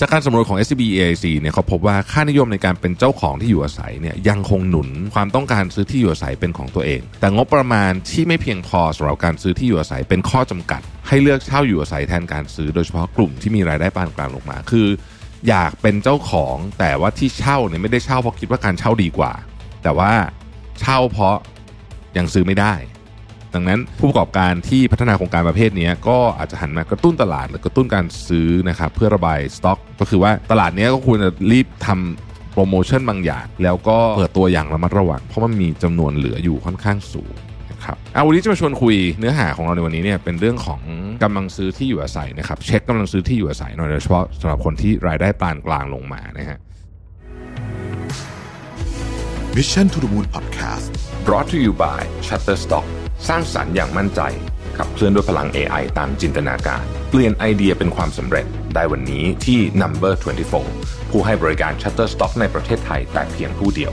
จากการสำรวจของ SCB EIC เนี่ยเขาพบว่าค่านิยมในการเป็นเจ้าของที่อยู่อาศัยเนี่ยยังคงหนุนความต้องการซื้อที่อยู่อาศัยเป็นของตัวเอง แต่งบประมาณที่ไม่เพียงพอสำหรับการซื้อที่อยู่อาศัยเป็นข้อจำกัด ให้เลือกเช่าอยู่อาศัยแทนการซื้อโดยเฉพาะกลุ่มที่มีรายได้ปานกลางลงมา คือ อยากเป็นเจ้าของแต่ว่าที่เช่าเนี่ยไม่ได้เช่าเพราะคิดว่าการเช่าดีกว่า แต่ว่าเช่าเพราะยังซื้อไม่ได้ ดังนั้นผู้ประกอบการที่พัฒนาโครงการประเภทนี้ก็อาจจะหันมากระตุ้นตลาดหรือกระตุ้นการซื้อนะครับเพื่อระบายสต็อก ก็คือว่าตลาดนี้ก็ควรจะรีบทำโปรโมชั่นบางอย่างแล้วก็เปิดตัวอย่างระมัดระวังเพราะมันมีจำนวนเหลืออยู่ค่อนข้างสูงนะครับเอาวันนี้จะมาชวนคุยเนื้อหาของเราในวันนี้เนี่ยเป็นเรื่องของกำลังซื้อที่อยู่อาศัยนะครับเช็คกำลังซื้อที่อยู่อาศัยหน่อยโดยเฉพาะสำหรับคนที่รายได้ปานกลางลงมานะฮะ Mission to the Moon Podcast brought to you by Shutterstock สร้างสรรค์อย่างมั่นใจ ขับเคลื่อนด้วยพลัง AI ตามจินตนาการ เปลี่ยนไอเดียเป็นความสำเร็จได้วันนี้ที่ Number 24 ผู้ให้บริการ Shutterstock ในประเทศไทยแต่เพียงผู้เดียว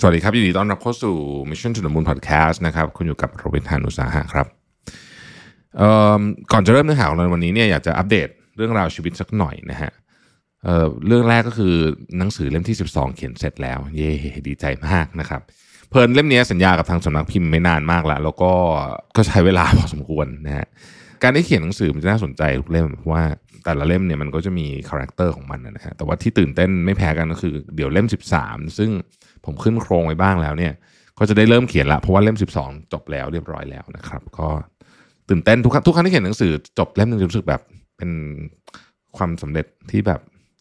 สวัสดีครับยินดีต้อนรับเข้าสู่ Mission to the Moon Podcast นะครับ คุณอยู่กับโรบินทานุสาหะครับก่อนจะเริ่มเนื้อหาของเราในวันนี้เนี่ยอยากจะอัปเดตเรื่องราวชีวิตสักหน่อยนะฮะเเรื่องแรกก็คือหนังสือเล่มที่ 12 เขียนเสร็จแล้ว เย่ดีใจมากนะครับ เพลินเล่มนี้สัญญากับทางสำนักพิมพ์ไม่นานมากแล้วแล้วก็ก็ใช้เวลาพอสมควรนะฮะการได้เขียนหนังสือมันจะน่าสนใจทุกเล่มเพราะว่าแต่ละเล่มเนี่ยมันก็จะมี character ของมันนะฮะแต่ว่าที่ตื่นเต้นไม่แพ้กันก็คือเดี๋ยวเล่ม 13 ซึ่ง ผมขึ้นโครงไว้บ้างแล้วเนี่ย ก็จะได้เริ่มเขียนละเพราะว่าเล่ม 12 จบแล้วเรียบร้อยแล้วนะครับ ก็ตื่นเต้นทุกครั้งทุกครั้งที่เขียนหนังสือจบเล่มหนึงรู้สึกแบบเป็นความสำเร็จที่แบบ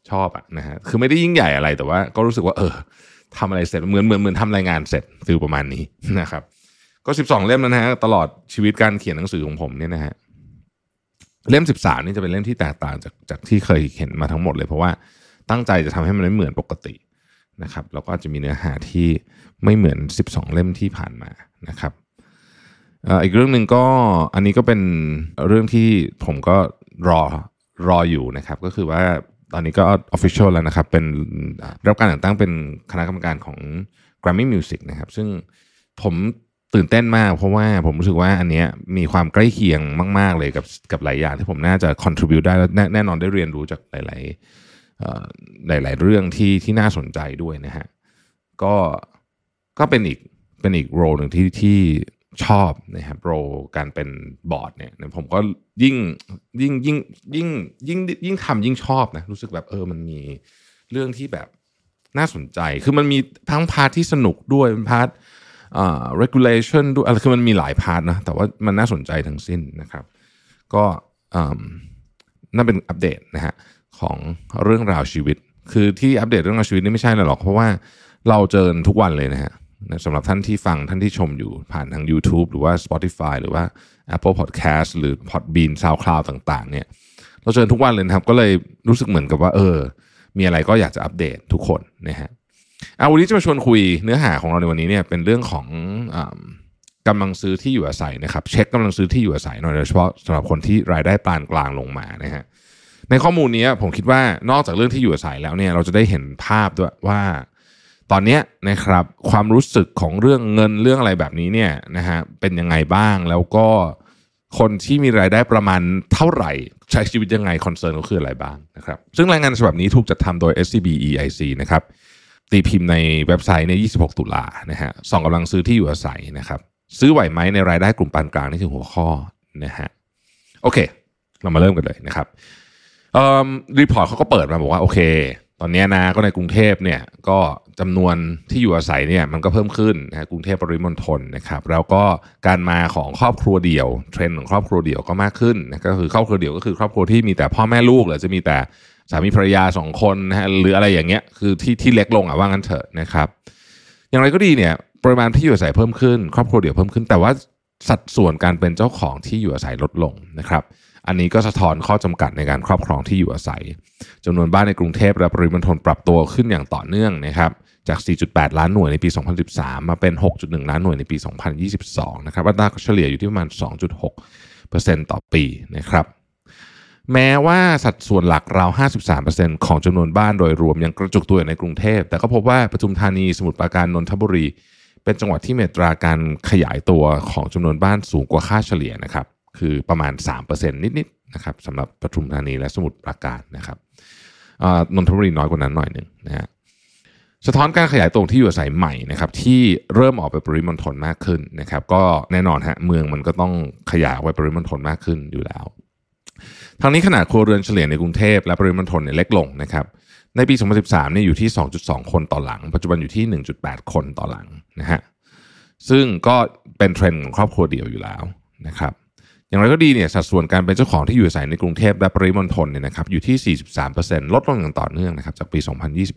ชอบอะนะฮะคือไม่ได้ยิ่งใหญ่อะไรแต่ว่า ก็รู้สึกว่า เออทำอะไรเสร็จเหมือนเหมือนเหมือนทำรายงานเสร็จ feel ประมาณนี้นะครับ ก็ 12 เล่มแล้วนะฮะตลอดชีวิตการเขียนหนังสือของผมเนี่ยนะฮะเล่ม 13 นี่จะเป็นเล่มที่แตกต่างจากจากที่เคยเขียนมาทั้งหมดเลย เพราะว่าตั้งใจจะทำให้มันไม่เหมือนปกติ นะครับแล้วก็จะมีเนื้อหาที่ไม่เหมือน 12 เล่มที่ผ่านมานะครับอีกเรื่องหนึ่งก็อันนี้ก็เป็นเรื่องที่ผมก็รอรออยู่นะครับ ก็คือว่าตอนนี้ก็ Official แล้วนะครับ เป็นรับการแต่งตั้งเป็นคณะกรรมการของ Grammy Music นะครับ ซึ่งผมตื่นเต้นมากเพราะว่าผมรู้สึกว่าอันเนี้ยมีความใกล้เคียงมาก ๆ เลยกับกับหลายอย่างที่ผมน่าจะ contribute ได้และแน่แน่นอนได้เรียนรู้จากหลาย ๆ หลาย ๆ เรื่องที่ที่น่าสนใจด้วยนะฮะก็ก็เป็นอีกเป็นอีกโรหนึ่งที่ที่ชอบนะครับโรการเป็นบอร์ดเนี่ยผมก็ยิ่งยิ่งยิ่งยิ่งยิ่งยิ่งทำยิ่งชอบนะรู้สึกแบบเออมันมีเรื่องที่แบบน่าสนใจ คือมันมีทั้ง part ที่สนุกด้วย part อ่า regulation ด้วยอะไรคือมันมีหลาย part นะแต่ว่ามันน่าสนใจทั้งสิ้นนะครับ ก็นั่นเป็นอัปเดตนะฮะ ของเรื่องราวชีวิต คือที่อัปเดตเรื่องราวชีวิตนี่ไม่ใช่หรอกเพราะว่าเราเจอทุกวันเลยนะฮะสำหรับท่านที่ฟังท่านที่ชมอยู่ผ่านทาง YouTube หรือว่า Spotify หรือว่า Apple Podcast หรือ Podbean SoundCloud ต่าง ๆ เนี่ย เราเจอทุกวันเลยนะครับ ก็เลยรู้สึกเหมือนกับว่า เออ มีอะไรก็อยากจะอัปเดตทุกคนนะฮะเอาวันนี้จะมาชวนคุยเนื้อหาของเราในวันนี้เนี่ยเป็นเรื่องของกำลังซื้อที่อยู่อาศัยนะครับ เช็คกำลังซื้อที่อยู่อาศัยหน่อยโดยเฉพาะสำหรับคนที่รายได้ปานกลางลงมานะฮะ ในข้อมูลนี้ผมคิดว่านอกจากเรื่องที่อยู่อาศัยแล้วเนี่ยเราจะได้เห็นภาพด้วยว่าตอนนี้นะครับความรู้สึกของเรื่องเงินเรื่องอะไรแบบนี้เนี่ยนะฮะเป็นยังไงบ้างแล้วก็คนที่มีรายได้ประมาณเท่าไหร่ ใช้ชีวิตยังไง concern ก็คืออะไรบ้างนะครับซึ่งรายงานฉบับนี้ถูกจัดทำโดย SCB EIC นะครับตีพิมพ์ในเว็บไซต์ใน 26 ตุลานะฮะส่องกำลังซื้อที่อยู่อาศัยนะครับซื้อไหวไหมในรายได้กลุ่มปานกลางนี่คือหัวข้อนะฮะโอเค เรามาเริ่มกันเลยนะครับ report เขาก็เปิดมาบอกว่าโอเค ตอนนี้นะก็ในกรุงเทพเนี่ยก็จำนวนที่อยู่อาศัยเนี่ยมันก็เพิ่มขึ้นนะกรุงเทพปริมณฑลนะครับ แล้วก็การมาของครอบครัวเดี่ยว เทรนด์ของครอบครัวเดี่ยวก็มากขึ้นนะก็คือครอบครัวเดี่ยวก็คือครอบครัวที่มีแต่พ่อแม่ลูกหรือจะมีแต่สามีภรรยาสองคนนะฮะหรืออะไรอย่างเงี้ยคือที่ที่เล็กลงอะว่างั้นเถอะนะครับ อย่างไรก็ดีเนี่ยปริมาณที่อยู่อาศัยเพิ่มขึ้น ครอบครัวเดี่ยวเพิ่มขึ้น แต่ว่าสัดส่วนการเป็นเจ้าของที่อยู่อาศัยลดลงนะครับ อันนี้ก็สะท้อนข้อจำกัดในการครอบครองที่อยู่อาศัยจำนวนบ้านในกรุงเทพและปริมณฑลปรับตัวขึ้นอย่างต่อเนื่องนะครับจาก 4.8 ล้านหน่วยในปี 2013 มาเป็น 6.1 ล้านหน่วยในปี 2022 นะครับอัตราเฉลี่ยอยู่ที่ประมาณ 2.6%ต่อปีนะครับ แม้ว่าสัดส่วนหลักราว 53%ของจำนวนบ้านโดยรวมยังกระจุกตัวอยู่ในกรุงเทพ แต่ก็พบว่าปทุมธานี สมุทรปราการ นนทบุรี เป็นจังหวัดที่เมตราการขยายตัวของจำนวนบ้านสูงกว่าค่าเฉลี่ยนะครับ คือประมาณ 3%นิดๆนะครับสำหรับปทุมธานีและสมุทรปราการนะครับนนทบุรีน้อยกว่านั้นหน่อยหนึ่งนะฮะสะท้อนการขยายตัวที่อยู่อาศัยใหม่นะครับที่เริ่มออกไปปริมณฑลมากขึ้นนะครับ ก็แน่นอนฮะเมืองมันก็ต้องขยายไปปริมณฑลมากขึ้นอยู่แล้วทางนี้ขนาดครัวเรือนเฉลี่ยในกรุงเทพและปริมณฑลเนี่ยเล็กลงนะครับในปี 2013เนี่ยอยู่ที่ 2.2 คนต่อหลัง ปัจจุบันอยู่ที่ 1.8 คนต่อหลังนะฮะซึ่งก็เป็นเทรนด์ของครอบครัวเดียวอยู่แล้วนะครับ อย่างไรก็ดีเนี่ยสัดส่วนการเป็นเจ้าของที่อยู่อาศัยในกรุงเทพและปริมณฑลเนี่ยนะครับอยู่ที่ 43%ลดลงอย่างต่อเนื่องนะครับจากปี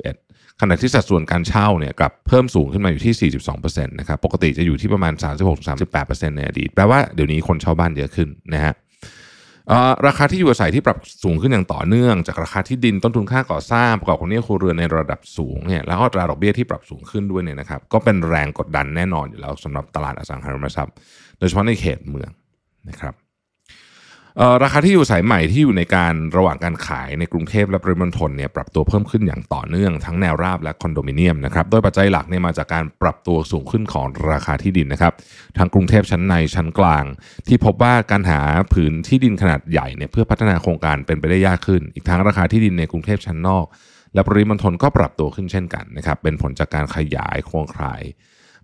2021 ขณะที่สัดส่วนการเช่าเนี่ยกลับเพิ่มสูงขึ้นมาอยู่ที่ 42%นะครับปกติจะอยู่ที่ประมาณ 36-38%ในอดีตแปลว่าเดี๋ยวนี้คนเช่าบ้านเยอะขึ้นนะฮะราคาที่อยู่อาศัยที่ปรับสูงขึ้นอย่างต่อเนื่อง จากราคาที่ดินต้นทุนค่าก่อสร้างประกอบกับหนี้ครัวเรือนในระดับสูงเนี่ยแล้วก็ตราดอกเบี้ยที่ปรับสูงขึ้นด้วยเนี่ยนะครับก็เป็นแรงกดดันแน่นอนอยู่แล้วสำหรับตลาดอสังหาริมทรัพย์ โดยเฉพาะในเขตเมืองนะครับ ราคาที่อยู่อายใหม่ที่อยู่ในการระหว่างการขายในกรุงเทพและปริมณฑลเนี่ยปรับตัวเพิ่มขึ้นอย่างต่อเนื่องทั้งแนวราบและคอนโดมิเนียมนะครับโดยปัจจัยหลักเนี่ยมาจากการปรับตัวสูงขึ้นของราคาที่ดินนะครับทั้งกรุงเทพชั้นในชั้นกลาง ที่พบว่าการหาผืนที่ดินขนาดใหญ่เนี่ยเพื่อพัฒนาโครงการเป็นไปได้ยากขึ้น อีกทั้งราคาที่ดินในกรุงเทพชั้นนอก และปริมณฑลก็ปรับตัวขึ้นเช่นกันนะครับเป็นผลจากการขยายโครงข่าย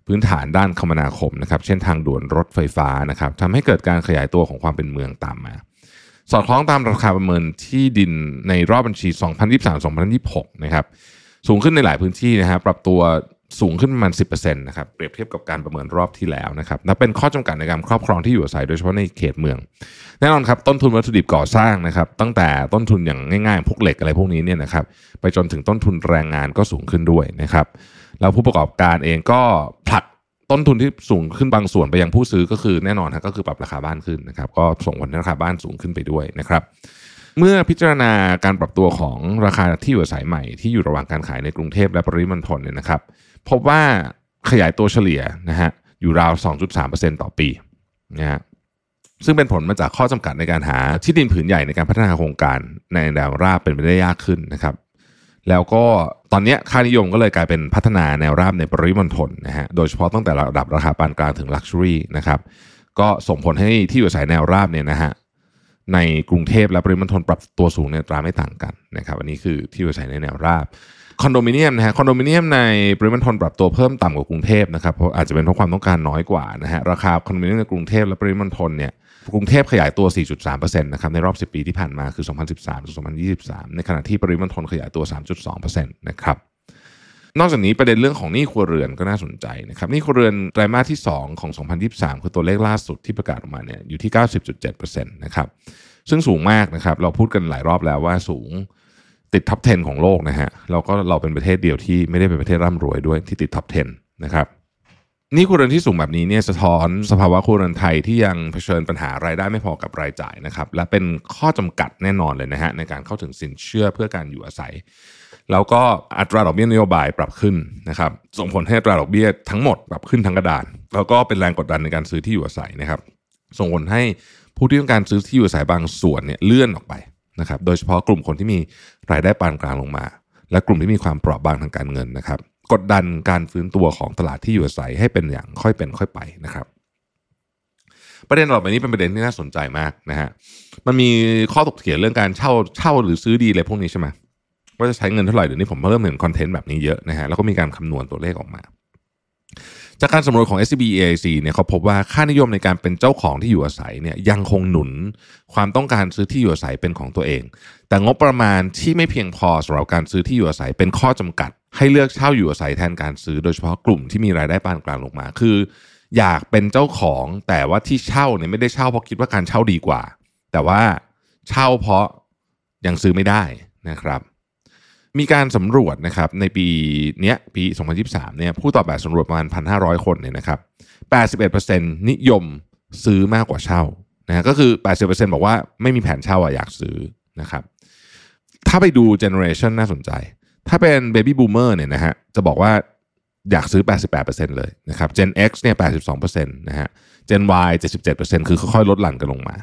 พื้นฐานด้านคมนาคมนะครับ เช่นทางด่วนรถไฟฟ้านะครับทำให้เกิดการขยายตัวของความเป็นเมืองตามมา สอดคล้องตามราคาประเมินที่ดินในรอบบัญชี 2023-2026 นะครับ สูงขึ้นในหลายพื้นที่นะฮะปรับตัวสูงขึ้นประมาณ 10%นะครับเปรียบเทียบกับการประเมินรอบที่แล้วนะครับและเป็นข้อจำกัดในการครอบครองที่อยู่อาศัยโดยเฉพาะในเขตเมือง แน่นอนครับต้นทุนวัตถุดิบก่อสร้างนะครับตั้งแต่ต้นทุนอย่างง่ายๆ พวกเหล็กอะไรพวกนี้เนี่ยนะครับไปจนถึงต้นทุนแรงงานก็สูงขึ้นด้วยนะครับ แล้วผู้ประกอบการเองก็ผลักต้นทุนที่สูงขึ้นบางส่วนไปยังผู้ซื้อก็คือแน่นอนฮะก็คือปรับราคาบ้านขึ้นนะครับก็ส่งผลให้ราคาบ้านสูงขึ้นไปด้วยนะครับ เมื่อพิจารณาการปรับตัวของราคาที่อยู่อาศัยใหม่ที่อยู่ระหว่างการขายในกรุงเทพและปริมณฑลเนี่ยนะครับ พบว่าขยายตัวเฉลี่ยนะฮะอยู่ราว 2.3%ต่อปีนะฮะซึ่งเป็นผลมาจากข้อจำกัดในการหาที่ดินผืนใหญ่ในการพัฒนาโครงการในแนวราบเป็นไปได้ยากขึ้นนะครับ แล้วก็ตอนนี้ค่านิยมก็เลยกลายเป็นพัฒนาแนวราบในปริมณฑลนะฮะโดยเฉพาะตั้งแต่ระดับราคาปานกลางถึง luxury นะครับก็ส่งผลให้ที่อยู่อาศัยแนวราบเนี่ยนะฮะในกรุงเทพและปริมณฑลปรับตัวสูงในอัตราไม่ต่างกันนะครับอันนี้คือที่อยู่อาศัยในแนวราบคอนโดมิเนียมนะฮะคอนโดมิเนียมในปริมณฑลปรับตัวเพิ่มต่ำกว่ากรุงเทพนะครับเพราะอาจจะเป็นเพราะความต้องการน้อยกว่านะฮะราคาคอนโดมิเนียมในกรุงเทพและปริมณฑลเนี่ย กรุงเทพขยายตัว 4.3%นะครับในรอบ 10 ปีที่ผ่านมาคือ 2013ถึง2023 ในขณะที่ปริมณฑลขยายตัว 3.2%นะครับนอกจากนี้ประเด็นเรื่องของหนี้ครัวเรือนก็น่าสนใจนะครับหนี้ครัวเรือนไตรมาสที่ 2 ของ 2023 คือตัวเลขล่าสุดที่ประกาศออกมาเนี่ยอยู่ที่ 90.7%นะครับซึ่งสูงมากนะครับเราพูดกันหลายรอบแล้วว่าสูงติดท็อป 10 ของโลกนะฮะเราก็เราเป็นประเทศเดียวที่ไม่ได้เป็นประเทศร่ำรวยด้วยที่ติดท็อป 10 นะครับ นี่ครัวเรือนที่สูงแบบนี้เนี่ยสะท้อนสภาวะครัวเรือนไทยที่ยังเผชิญปัญหารายได้ไม่พอกับรายจ่ายนะครับ และเป็นข้อจำกัดแน่นอนเลยนะฮะในการเข้าถึงสินเชื่อเพื่อการอยู่อาศัย แล้วก็อัตราดอกเบี้ยนโยบายปรับขึ้นนะครับส่งผลให้อัตราดอกเบี้ยทั้งหมดปรับขึ้นทั้งกระดาน แล้วก็เป็นแรงกดดันในการซื้อที่อยู่อาศัยนะครับ ส่งผลให้ผู้ที่ต้องการซื้อที่อยู่อาศัยบางส่วนเนี่ยเลื่อนออกไปนะครับโดยเฉพาะกลุ่มคนที่มีรายได้ปานกลางลงมา และกลุ่มที่มีความเปราะบางทางการเงินนะครับ กดดันการฟื้นตัวของตลาดที่อยู่อาศัยให้เป็นอย่างค่อยเป็นค่อยไปนะครับ ประเด็นต่อไปนี้เป็นประเด็นที่น่าสนใจมากนะฮะมันมีข้อถกเถียงเรื่องการเช่าเช่าหรือซื้อดีอะไรพวกนี้ใช่ไหมว่าจะใช้เงินเท่าไหร่เดี๋ยวนี้ผมเริ่มเห็นคอนเทนต์แบบนี้เยอะนะฮะแล้วก็มีการคำนวณตัวเลขออกมา จากการสำรวจของ SCB EAC เนี่ยเขาพบว่าค่านิยมในการเป็นเจ้าของที่อยู่อาศัยเนี่ยยังคงหนุนความต้องการซื้อที่อยู่อาศัยเป็นของตัวเอง แต่งบประมาณที่ไม่เพียงพอสำหรับการซื้อที่อยู่อาศัยเป็นข้อจำกัด ให้เลือกเช่าอยู่อาศัยแทนการซื้อ โดยเฉพาะกลุ่มที่มีรายได้ปานกลางลงมา คือ อยากเป็นเจ้าของแต่ว่าที่เช่าเนี่ยไม่ได้เช่าเพราะคิดว่าการเช่าดีกว่า แต่ว่าเช่าเพราะยังซื้อไม่ได้นะครับ มีการสำรวจนะครับในปีเนี้ยปี 2023เนี่ยผู้ตอบแบบสำรวจประมาณ 1,500 คนเนี่ยนะครับ 81%นิยมซื้อมากกว่าเช่านะก็คือ 80%บอกว่าไม่มีแผนเช่าอะอยากซื้อนะครับ ถ้าไปดูเจเนอเรชันน่าสนใจ ถ้าเป็นเบบี้บูมเมอร์เนี่ยนะฮะจะบอกว่าอยากซื้อ 88%เลยนะครับ Gen X เนี่ย 82%นะฮะ Gen Y 77%คือค่อยๆ ลดหลั่นกันลงมา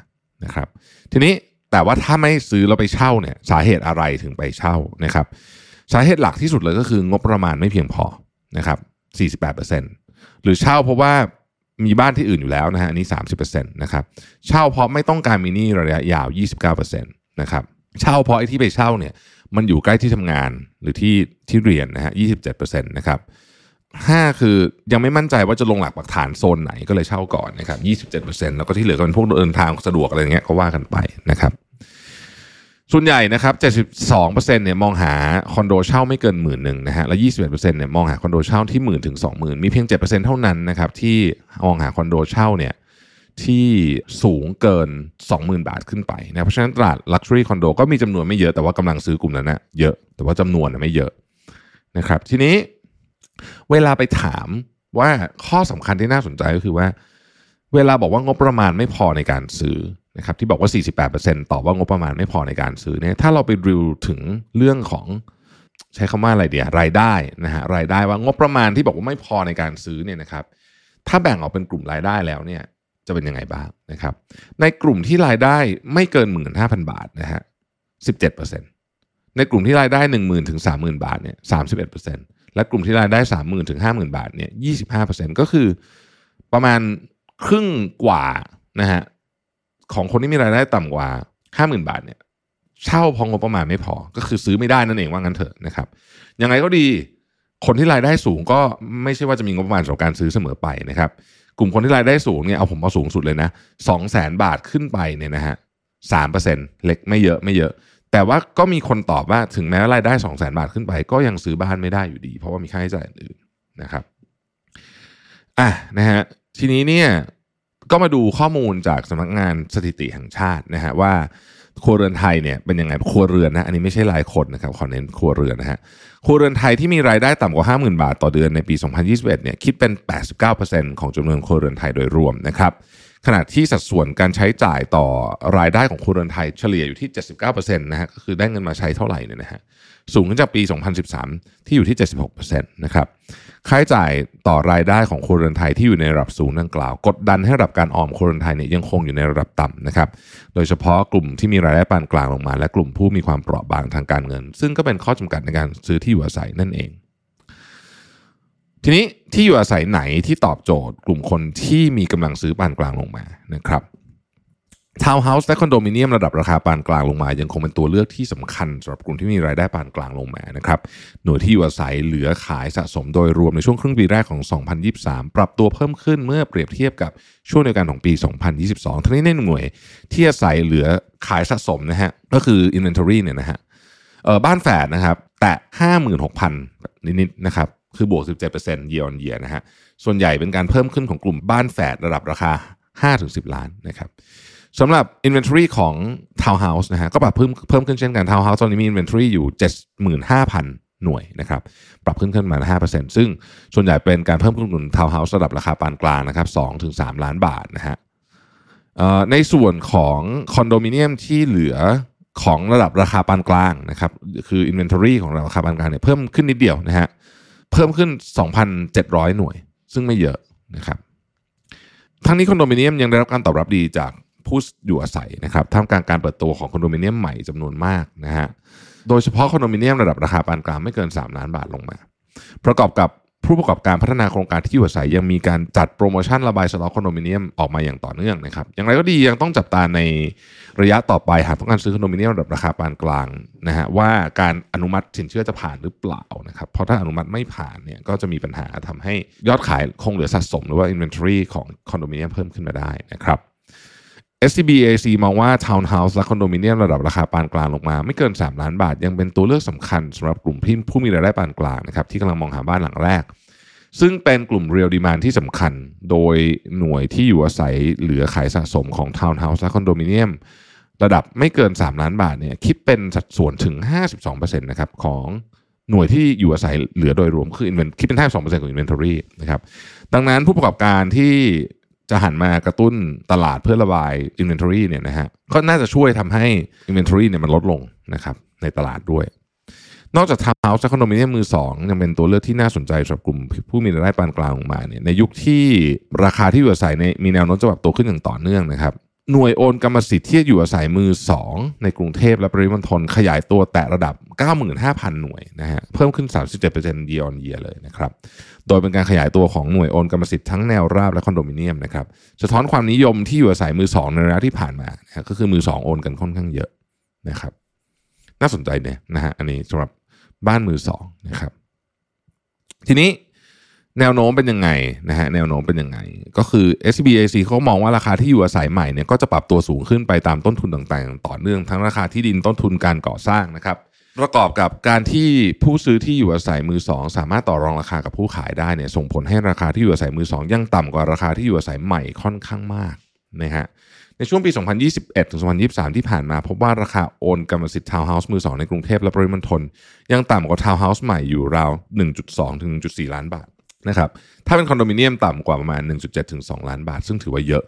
นะครับ ทีนี้แต่ว่าถ้าไม่ซื้อเราไปเช่าเนี่ยสาเหตุอะไรถึงไปเช่านะครับสาเหตุหลักที่สุดเลยก็คืองบประมาณไม่เพียงพอนะครับ 48%หรือเช่าเพราะว่ามีบ้านที่อื่นอยู่แล้วนะฮะอันนี้ 30%นะครับเช่าเพราะไม่ต้องการมินิระยะยาว 29%นะครับเช่าเพราะไอ้ที่ไปเช่าเนี่ย มันอยู่ใกล้ที่ทำงานหรือที่ที่เรียนนะฮะ27%นต์นะครับห้าคือยังไม่มั่นใจว่าจะลงหลักปักฐานโซนไหนก็เลยเช่าก่อนนะครับ27%แล้วก็ที่เหลือก็เป็นพวกเดินทางสะดวกอะไรเงี้ยก็ว่ากันไปนะครับ ส่วนใหญ่นะครับ72%เนี่ยมองหาคอนโดเช่าไม่เกินหมื่นหนึ่งนะฮะแล้ว21%เนี่ยมองหาคอนโดเช่าที่หมื่นถึง20,000มีเพียง7%เท่านั้นนะครับที่มองหาคอนโดเช่าเนี่ย ที่สูงเกิน 20,000 บาทขึ้นไปนะเพราะฉะนั้นตลาด Luxury คอนโดก็มีจำนวนไม่เยอะแต่ว่ากำลังซื้อกลุ่มนั้นนะเยอะแต่ว่าจำนวนนะไม่เยอะนะครับทีนี้เวลาไปถามว่าข้อสำคัญที่น่าสนใจก็คือว่า เวลาบอกว่างบประมาณไม่พอในการซื้อนะครับที่บอกว่า 48%ตอบว่างบประมาณไม่พอในการซื้อเนี่ยถ้าเราไปดูถึงเรื่องของใช้คำว่าอะไรเดียรายได้นะฮะรายได้ว่างบประมาณที่บอกว่าไม่พอในการซื้อเนี่ยนะครับถ้าแบ่งออกเป็นกลุ่มรายได้แล้วเนี่ย จะเป็นยังไงบ้างนะครับ ในกลุ่มที่รายได้ไม่เกิน 15,000 บาทนะฮะ17%ในกลุ่มที่รายได้ 10,000ถึง30,000 บาทเนี่ย31%และกลุ่มที่รายได้ 30,000ถึง50,000 บาทเนี่ย25%ก็คือประมาณครึ่งกว่านะฮะของคนที่มีรายได้ต่ำกว่า 50,000 บาทเนี่ยเช่าพองบประมาณไม่พอ ก็คือซื้อไม่ได้นั่นเองว่างั้นเถอะนะครับยังไงก็ดีคนที่รายได้สูงก็ไม่ใช่ว่าจะมีงบประมาณสำหรับการซื้อเสมอไปนะครับ กลุ่มคนที่รายได้สูงเนี่ยเอาผมเอาสูงสุดเลยนะสองแสนบาทขึ้นไปเนี่ยนะฮะสามเปอร์เซ็นต์เล็กไม่เยอะไม่เยอะ แต่ว่าก็มีคนตอบว่าถึงแม้ว่ารายได้สองแสนบาทขึ้นไป ก็ยังซื้อบ้านไม่ได้อยู่ดี เพราะว่ามีค่าใช้จ่ายอื่นนะครับอะนะฮะทีนี้เนี่ยก็มาดูข้อมูลจากสำนักงานสถิติแห่งชาตินะฮะว่า ครัวเรือนไทยเนี่ยเป็นยังไงครัวเรือนนะอันนี้ไม่ใช่รายคนนะครับขอเน้นครัวเรือนนะฮะครัวเรือนไทยที่มีรายได้ต่ำกว่า 50,000 บาทต่อเดือนในปี 2021เนี่ยคิดเป็น 89%ของจำนวนครัวเรือนไทยโดยรวมนะครับขณะที่สัดส่วนการใช้จ่ายต่อรายได้ของครัวเรือนไทยเฉลี่ยอยู่ที่ 79%นะฮะก็คือได้เงินมาใช้เท่าไหร่เนี่ยนะฮะ สูงขึ้นจากปี 2013 ที่อยู่ที่ 76%นะครับค่าใช้จ่ายต่อรายได้ของครัวเรือนไทยที่อยู่ในระดับสูงดังกล่าว กดดันให้ระดับการออมครัวเรือนไทยเนี่ยยังคงอยู่ในระดับต่ำนะครับโดยเฉพาะกลุ่มที่มีรายได้ปานกลางลงมา และกลุ่มผู้มีความเปราะบางทางการเงิน ซึ่งก็เป็นข้อจำกัดในการซื้อที่อยู่อาศัยนั่นเอง ทีนี้ที่อยู่อาศัยไหนที่ตอบโจทย์ กลุ่มคนที่มีกำลังซื้อปานกลางลงมานะครับ ทาวน์เฮาส์และคอนโดมิเนียมระดับราคาปานกลางลงมา ยังคงเป็นตัวเลือกที่สำคัญสำหรับกลุ่มที่มีรายได้ปานกลางลงมานะครับหน่วยที่อยู่อาศัยเหลือขายสะสมโดยรวมในช่วงครึ่งปีแรกของ 2023 ปรับตัวเพิ่มขึ้นเมื่อเปรียบเทียบกับช่วงเดียวกันของปี 2022 ทั้งนี้ในหน่วยที่อาศัยเหลือขายสะสมนะฮะก็คือ inventory เนี่ยนะฮะบ้านแฝดนะครับแตะ56,000 นิดๆนะครับคือบวก 17% year on year นะฮะส่วนใหญ่เป็นการเพิ่มขึ้นของกลุ่มบ้านแฝดระดับราคา 5-10 ล้านนะครับ สำหรับ Inventory ของ Townhouse นะฮะก็ปรับเพิ่มเพิ่มขึ้นเช่นกัน Townhouse ตอนนี้มี Inventory อยู่ 75,000 หน่วยนะครับปรับขึ้นขึ้นมา 5%ซึ่งส่วนใหญ่เป็นการเพิ่มขึ้นของ Townhouse ระดับราคาปานกลางนะครับ2-3 ล้านบาทนะฮะในส่วนของคอนโดมิเนียมที่เหลือของระดับราคาปานกลางนะครับคือ Inventory ของราคาปานกลางเนี่ยเพิ่มขึ้นนิดเดียวนะฮะเพิ่มขึ้น 2,700 หน่วย ซึ่งไม่เยอะนะครับทั้งนี้คอนโดมิเนียมยังได้รับการตอบรับดีจาก ผู้อยู่อาศัยนะครับท่ามกลางการเปิดตัวของคอนโดมิเนียมใหม่จำนวนมากนะฮะโดยเฉพาะคอนโดมิเนียมระดับราคาปานกลางไม่เกิน 3 ล้านบาทลงมา ประกอบกับผู้ประกอบการพัฒนาโครงการที่อยู่อาศัยยังมีการจัดโปรโมชั่นระบายสต็อกคอนโดมิเนียมออกมาอย่างต่อเนื่องนะครับ อย่างไรก็ดียังต้องจับตาในระยะต่อไปหากต้องการซื้อคอนโดมิเนียมระดับราคาปานกลางนะฮะว่าการอนุมัติสินเชื่อจะผ่านหรือเปล่านะครับเพราะถ้าอนุมัติไม่ผ่านเนี่ยก็จะมีปัญหาทำให้ยอดขายคงเหลือสะสม หรือว่า inventory ของคอนโดมิเนียมเพิ่มขึ้นมาได้นะครับ SCB EIC มองว่าทาวน์เฮาส์และคอนโดมิเนียมระดับราคาปานกลางลงมา ไม่เกิน 3 ล้านบาท ยังเป็นตัวเลือกสำคัญสำหรับกลุ่มผู้มีรายได้ปานกลางนะครับที่กำลังมองหาบ้านหลังแรก ซึ่งเป็นกลุ่ม real demand ที่สำคัญ โดยหน่วยที่อยู่อาศัยเหลือขายสะสมของทาวน์เฮาส์และคอนโดมิเนียมระดับไม่เกิน 3 ล้านบาทเนี่ยคิดเป็นสัดส่วนถึง 52%นะครับของหน่วยที่อยู่อาศัยเหลือโดยรวมคือคิดเป็น 52%ของ inventory นะครับดังนั้นผู้ประกอบการที่ จะหันมากระตุ้นตลาดเพื่อระบาย inventory เนี่ยนะฮะก็น่าจะช่วยทำให้ inventory เนี่ยมันลดลงนะครับในตลาดด้วย นอกจากทาวน์เฮาส์และคอนโดมิเนียมมือสองยังเป็นตัวเลือกที่น่าสนใจสำหรับกลุ่มผู้มีรายได้ปานกลางลงมาเนี่ยในยุคที่ราคาที่อยู่อาศัยในมีแนวโน้มจะปรับตัวขึ้นอย่างต่อเนื่องนะครับ หน่วยโอนกรรมสิทธิ์ที่อยู่อาศัยมือ 2 ในกรุงเทพและปริมณฑลขยายตัวแตะระดับ 95,000 หน่วยนะฮะเพิ่มขึ้น 37% year on year เลยนะครับ โดยเป็นการขยายตัวของหน่วยโอนกรรมสิทธิ์ทั้งแนวราบและคอนโดมิเนียมนะครับสะท้อนความนิยมที่อยู่อาศัยมือ 2 ในระยะที่ผ่านมานะก็คือมือ 2 โอนกันค่อนข้างเยอะนะครับ น่าสนใจเนี่ยนะฮะอันนี้สำหรับบ้านมือ2นะครับทีนี้ แนวโน้มเป็นยังไงนะฮะแนวโน้มเป็นยังไง ก็คือ SCB EIC เขามองว่าราคาที่อยู่อาศัยใหม่เนี่ยก็จะปรับตัวสูงขึ้นไปตามต้นทุนต่างๆ ต่อเนื่องทั้งราคาที่ดินต้นทุนการก่อสร้างนะครับประกอบกับการที่ผู้ซื้อที่อยู่อาศัยมือสองสามารถต่อรองราคากับผู้ขายได้เนี่ยส่งผลให้ราคาที่อยู่อาศัยมือสองยังต่ำกว่าราคาที่อยู่อาศัยใหม่ค่อนข้างมากนะฮะในช่วงปี 2021 ถึง 2023 ที่ผ่านมา พบว่าราคาโอนกรรมสิทธิ์ทาวน์เฮาส์มือสองในกรุงเทพและปริมณฑลยังต่ำกว่าทาวน์เฮาส์ใหม่อยู่ราว 1.2 ถึง 1.4 ล้านบาท นะครับถ้าเป็นคอนโดมิเนียมต่ำกว่าประมาณ 1.7ถึง2ล้านบาท ซึ่งถือว่าเยอะ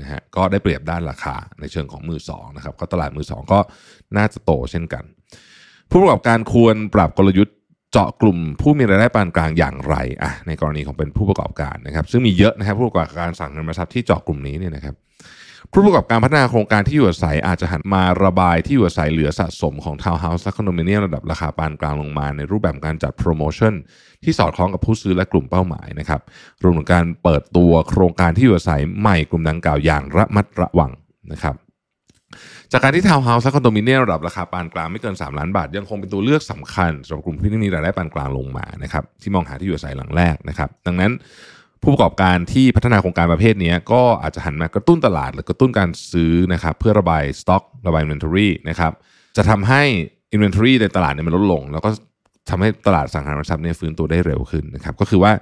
นะฮะก็ได้เปรียบด้านราคาในเชิงของมือสองนะครับก็ตลาดมือสองก็น่าจะโตเช่นกัน ผู้ประกอบการควรปรับกลยุทธ์เจาะกลุ่มผู้มีรายได้ปานกลางอย่างไรอะในกรณีของเป็นผู้ประกอบการนะครับ ซึ่งมีเยอะนะครับผู้ประกอบการอสังหาริมทรัพย์ที่เจาะกลุ่มนี้เนี่ยนะครับ ผู้ประกอบการพัฒนาโครงการที่อยู่อาศัยอาจจะหันมาระบายที่อยู่อาศัยเหลือสะสมของทาวน์เฮาส์และคอนโดมิเนียมระดับราคาปานกลางลงมาในรูปแบบการจัดโปรโมชั่นที่สอดคล้องกับผู้ซื้อและกลุ่มเป้าหมายนะครับรวมถึงการเปิดตัวโครงการที่อยู่อาศัยใหม่กลุ่มดังกล่าวอย่างระมัดระวังนะครับจากการที่ทาวน์เฮาส์และคอนโดมิเนียมระดับราคาปานกลางไม่เกิน 3 ล้านบาท ยังคงเป็นตัวเลือกสำคัญสำหรับกลุ่มที่มีรายได้ปานกลางลงมานะครับที่มองหาที่อยู่อาศัยหลังแรกนะครับดังนั้น ผู้ประกอบการที่พัฒนาโครงการประเภทนี้ก็อาจจะหันมากระตุ้นตลาด หรือกระตุ้นการซื้อนะครับเพื่อระบายสต็อกระบาย inventory นะครับจะทำให้ inventory ในตลาดเนี่ยมันลดลง แล้วก็ทำให้ตลาดอสังหาริมทรัพย์เนี่ยฟื้นตัวได้เร็วขึ้นนะครับก็คือว่า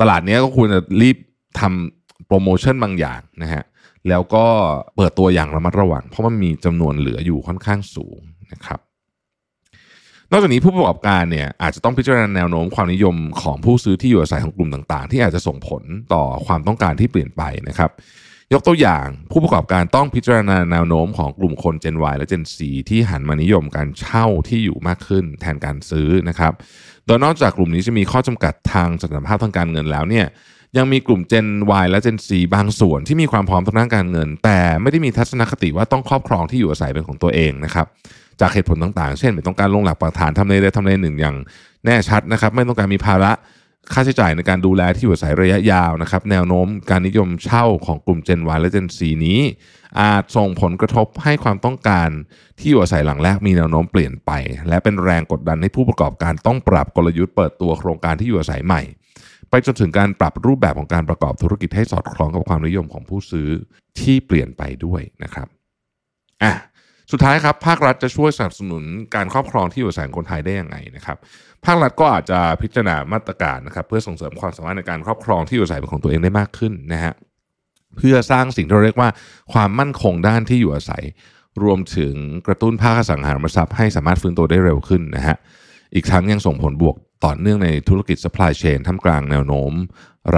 ตลาดนี้ก็ควรจะรีบทำโปรโมชั่นบางอย่างนะฮะแล้วก็เปิดตัวอย่างระมัดระวัง เพราะมันมีจำนวนเหลืออยู่ค่อนข้างสูงนะครับ นอกจากนี้ผู้ประกอบการเนี่ยอาจจะต้องพิจารณาแนวโน้มความนิยมของผู้ซื้อที่อยู่อาศัยของกลุ่มต่าง ๆ ที่อาจจะส่งผลต่อความต้องการที่เปลี่ยนไปนะครับยกตัวอย่างผู้ประกอบการต้องพิจารณาแนวโน้มของกลุ่มคน Gen Y และ Gen Z ที่หันมานิยมการเช่าที่อยู่มากขึ้นแทนการซื้อนะครับ โดยนอกจากกลุ่มนี้จะมีข้อจำกัดทางสถานภาพทางการเงินแล้วเนี่ย ยังมีกลุ่ม Gen Y และ Gen Z บางส่วนที่มีความพร้อมทางด้านการเงิน แต่ไม่ได้มีทัศนคติว่าต้องครอบครองที่อยู่อาศัยเป็นของตัวเองนะครับจากเหตุผลต่างๆ เช่น ไม่ต้องการลงหลักปักฐานทำเลใดทำเลหนึ่งอย่างแน่ชัดนะครับ ไม่ต้องการมีภาระค่าใช้จ่ายในการดูแลที่อยู่อาศัยระยะยาวนะครับ แนวโน้มการนิยมเช่าของกลุ่ม Gen Y และ Gen Z นี้ อาจส่งผลกระทบให้ความต้องการที่อยู่อาศัยหลังแรกมีแนวโน้มเปลี่ยนไป และเป็นแรงกดดันให้ผู้ประกอบการต้องปรับกลยุทธ์เปิดตัวโครงการที่อยู่อาศัยใหม่ ไปจนถึงการปรับรูปแบบของการประกอบธุรกิจให้สอดคล้องกับความนิยมของผู้ซื้อที่เปลี่ยนไปด้วยนะครับอะสุดท้ายครับภาครัฐจะช่วยสนับสนุนการครอบครองที่อยู่อาศัยคนไทยได้ยังไงนะครับ ภาครัฐก็อาจจะพิจารณามาตรการนะครับ เพื่อส่งเสริมความสามารถในการครอบครองที่อยู่อาศัยเป็นของตัวเองได้มากขึ้นนะฮะเพื่อสร้างสิ่งที่เราเรียกว่าความมั่นคงด้านที่อยู่อาศัย รวมถึงกระตุ้นภาคสังหาริมทรัพย์ให้สามารถฟื้นตัวได้เร็วขึ้นนะฮะอีกทั้งยังส่งผลบวก ต่อเนื่องในธุรกิจ supply chain ท่ามกลางแนวโน้ม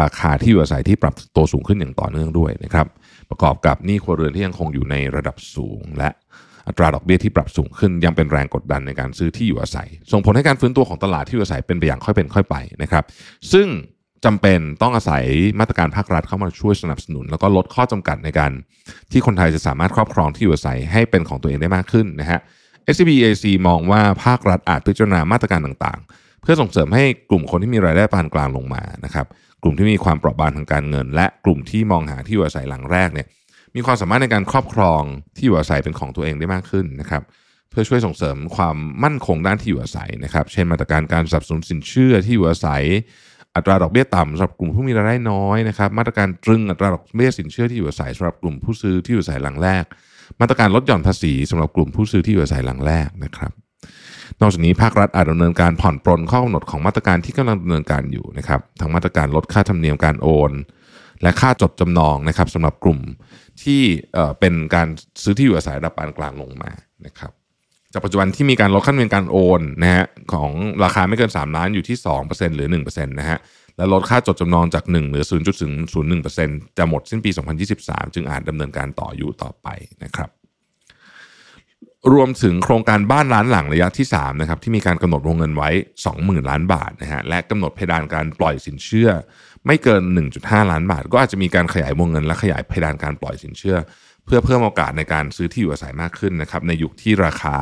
ราคาที่อยู่อาศัยที่ปรับตัวสูงขึ้นอย่างต่อเนื่องด้วยนะครับประกอบกับหนี้ครัวเรือนที่ยังคงอยู่ในระดับสูง และอัตราดอกเบี้ยที่ปรับสูงขึ้นยังเป็นแรงกดดันในการซื้อที่อยู่อาศัย ส่งผลให้การฟื้นตัวของตลาดที่อยู่อาศัยเป็นไปอย่างค่อยเป็นค่อยไปนะครับซึ่งจำเป็นต้องอาศัยมาตรการภาครัฐเข้ามาช่วยสนับสนุน แล้วก็ลดข้อจำกัดในการ ที่คนไทยจะสามารถครอบครองที่อยู่อาศัยให้เป็นของตัวเองได้มากขึ้นนะฮะ SBAC มองว่าภาครัฐอาจพิจารณามาตรการต่างๆ เพื่อส่งเสริมให้กลุ่มคนที่มีรายได้ปานกลางลงมานะครับกลุ่มที่มีความเปราะบางทางการเงิน และกลุ่มที่มองหาที่อยู่อาศัยหลังแรกเนี่ยมีความสามารถในการครอบครองที่อยู่อาศัยเป็นของตัวเองได้มากขึ้นนะครับเพื่อช่วยส่งเสริมความมั่นคงด้านที่อยู่อาศัยนะครับ เช่นมาตรการการสนับสนุนสินเชื่อที่อยู่อาศัย อัตราดอกเบี้ยต่ำสำหรับกลุ่มผู้มีรายได้น้อยนะครับ มาตรการตรึงอัตราดอกเบี้ยสินเชื่อที่อยู่อาศัยสำหรับกลุ่มผู้ซื้อที่อยู่อาศัยหลังแรก มาตรการลดหย่อนภาษีสำหรับกลุ่มผู้ซื้อที่อยู่อาศัยหลังแรกนะครับ นอกจากนี้ภาครัฐอาจดำเนินการผ่อนปรนข้อกำหนดของมาตรการที่กำลังดำเนินการอยู่นะครับทั้งมาตรการลดค่าธรรมเนียมการโอน และค่าจดจำนองนะครับสำหรับกลุ่มที่เอ่อเป็นการซื้อที่อยู่อาศัยระดับปานกลางลงมานะครับจากปัจจุบันที่มีการลดขั้นเงินการโอนนะฮะของราคาไม่เกิน 3 ล้านอยู่ที่ 2%หรือ 1%นะฮะและลดค่าจดจำนองจาก1เหรือ0.01%จะหมดสิ้นปี 2023 จึงอาจดำเนินการต่ออยู่ต่อไปนะครับ รวมถึงโครงการบ้านล้านหลังระยะที่3นะครับที่มีการกำหนดวงเงินไว้ 20,000 ล้านบาทนะฮะและกำหนดเพดานการปล่อยสินเชื่อ ไม่เกิน 1.5 ล้านบาท ก็อาจจะมีการขยายวงเงินและขยายเพดานการปล่อยสินเชื่อ เพื่อเพิ่มโอกาสในการซื้อที่อยู่อาศัยมากขึ้นนะครับในยุคที่ราคา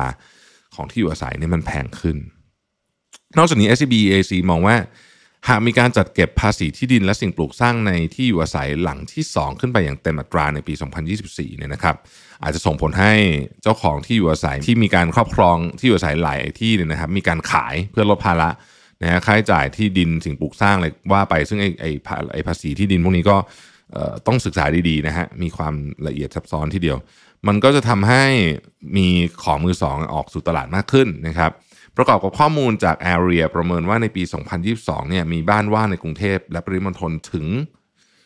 ของที่อยู่อาศัยนี่มันแพงขึ้น นอกจากนี้ SCB EAC มองว่า หากมีการจัดเก็บภาษีที่ดินและสิ่งปลูกสร้างในที่อยู่อาศัยหลังที่ 2 ขึ้นไปอย่างเต็มอัตราในปี 2024เนี่ยนะครับ อาจจะส่งผลให้เจ้าของที่อยู่อาศัยที่มีการครอบครองที่อยู่อาศัยหลายที่เนี่ยนะครับ มีการขายเพื่อลดภาระนะฮะค่าใช้จ่ายที่ดินสิ่งปลูกสร้างอะไรว่าไปซึ่งไอ้ไอ้ภาไอ้ภาษีที่ดินพวกนี้ก็ต้องศึกษาดีๆนะฮะมีความละเอียดซับซ้อนทีเดียว มันก็จะทำให้มีของมือสองออกสู่ตลาดมากขึ้นนะครับประกอบกับข้อมูลจาก Area ประเมินว่าในปี 2022 เนี่ยมีบ้านว่างในกรุงเทพและปริมณฑลถึง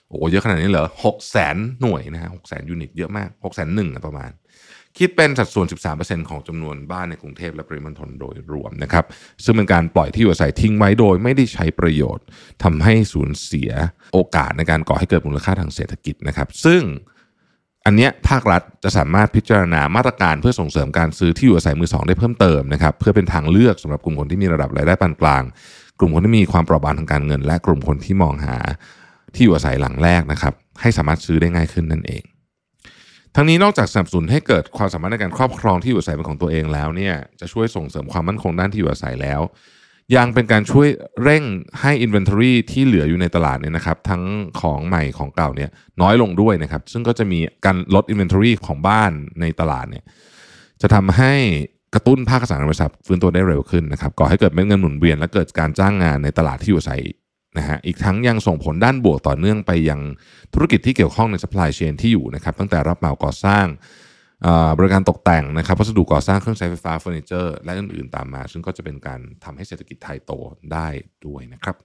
โอ้เยอะขนาดนี้เหรอ6แสนหน่วยนะฮะ6แสนยูนิตเยอะมาก6แสนหนึ่งประมาณ คิดเป็นสัดส่วน 13%ของจำนวนบ้านในกรุงเทพและปริมณฑลโดยรวมนะครับ ซึ่งเป็นการปล่อยที่อยู่อาศัยทิ้งไว้โดยไม่ได้ใช้ประโยชน์ทำให้สูญเสียโอกาสในการก่อให้เกิดมูลค่าทางเศรษฐกิจนะครับ ซึ่งอันเนี้ยภาครัฐจะสามารถพิจารณามาตรการเพื่อส่งเสริมการซื้อที่อยู่อาศัยมือสองได้เพิ่มเติมนะครับเพื่อเป็นทางเลือกสำหรับกลุ่มคนที่มีระดับรายได้ปานกลาง กลุ่มคนที่มีความเปราะบางทางการเงิน และกลุ่มคนที่มองหา ที่อยู่อาศัยหลังแรกนะครับ ให้สามารถซื้อได้ง่ายขึ้นนั่นเอง ทั้งนี้นอกจากสนับสนุนให้เกิดความสามารถในการครอบครองที่อยู่อาศัยเป็นของตัวเองแล้วเนี่ยจะช่วยส่งเสริมความมั่นคงด้านที่อยู่อาศัยแล้วยังเป็นการช่วยเร่งให้ Inventory ที่เหลืออยู่ในตลาดเนี่ยนะครับ ทั้งของใหม่ของเก่าเนี่ยน้อยลงด้วยนะครับ ซึ่งก็จะมีการลด Inventory ของบ้านในตลาดเนี่ยจะทำให้กระตุ้นภาคสังหาริมทรัพย์ฟื้นตัวได้เร็วขึ้นนะครับก่อให้เกิดเม็ดเงินหมุนเวียนและเกิดการจ้างงานในตลาดที่อยู่อาศัย นะฮะอีกทั้งยังส่งผลด้านบวกต่อเนื่องไปยังธุรกิจที่เกี่ยวข้องใน supply chain ที่อยู่นะครับตั้งแต่รับเหมาก่อสร้างบริการตกแต่งนะครับวัสดุก่อสร้างเครื่องใช้ไฟฟ้าเฟอร์นิเจอร์และอื่นๆตามมา ซึ่งก็จะเป็นการทำให้เศรษฐกิจไทยโตได้ด้วยนะครับ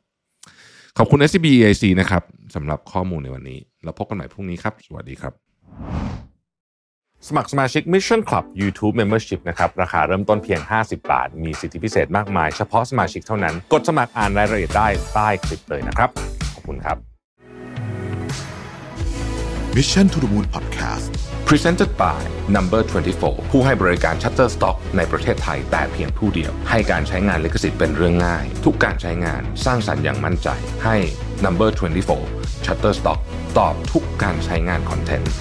ขอบคุณ SCB EAC นะครับสำหรับข้อมูลในวันนี้แล้วพบกันใหม่พรุ่งนี้ครับ สวัสดีครับ สมัครสมาชิก Mission Club YouTube Membership นะครับ ราคาเริ่มต้นเพียง 50 บาท มีสิทธิพิเศษมากมาย เฉพาะสมาชิกเท่านั้น กดสมัครอ่านรายละเอียดได้ใต้คลิปเลยนะครับ ขอบคุณครับ Mission to the Moon Podcast Presented by Number 24 ผู้ให้บริการ Shutterstock ในประเทศไทยแต่เพียงผู้เดียว ให้การใช้งานลิขสิทธิ์เป็นเรื่องง่าย ทุกการใช้งานสร้างสรรค์อย่างมั่นใจ ให้ Number 24 Shutterstock ตอบทุกการใช้งานคอนเทนต์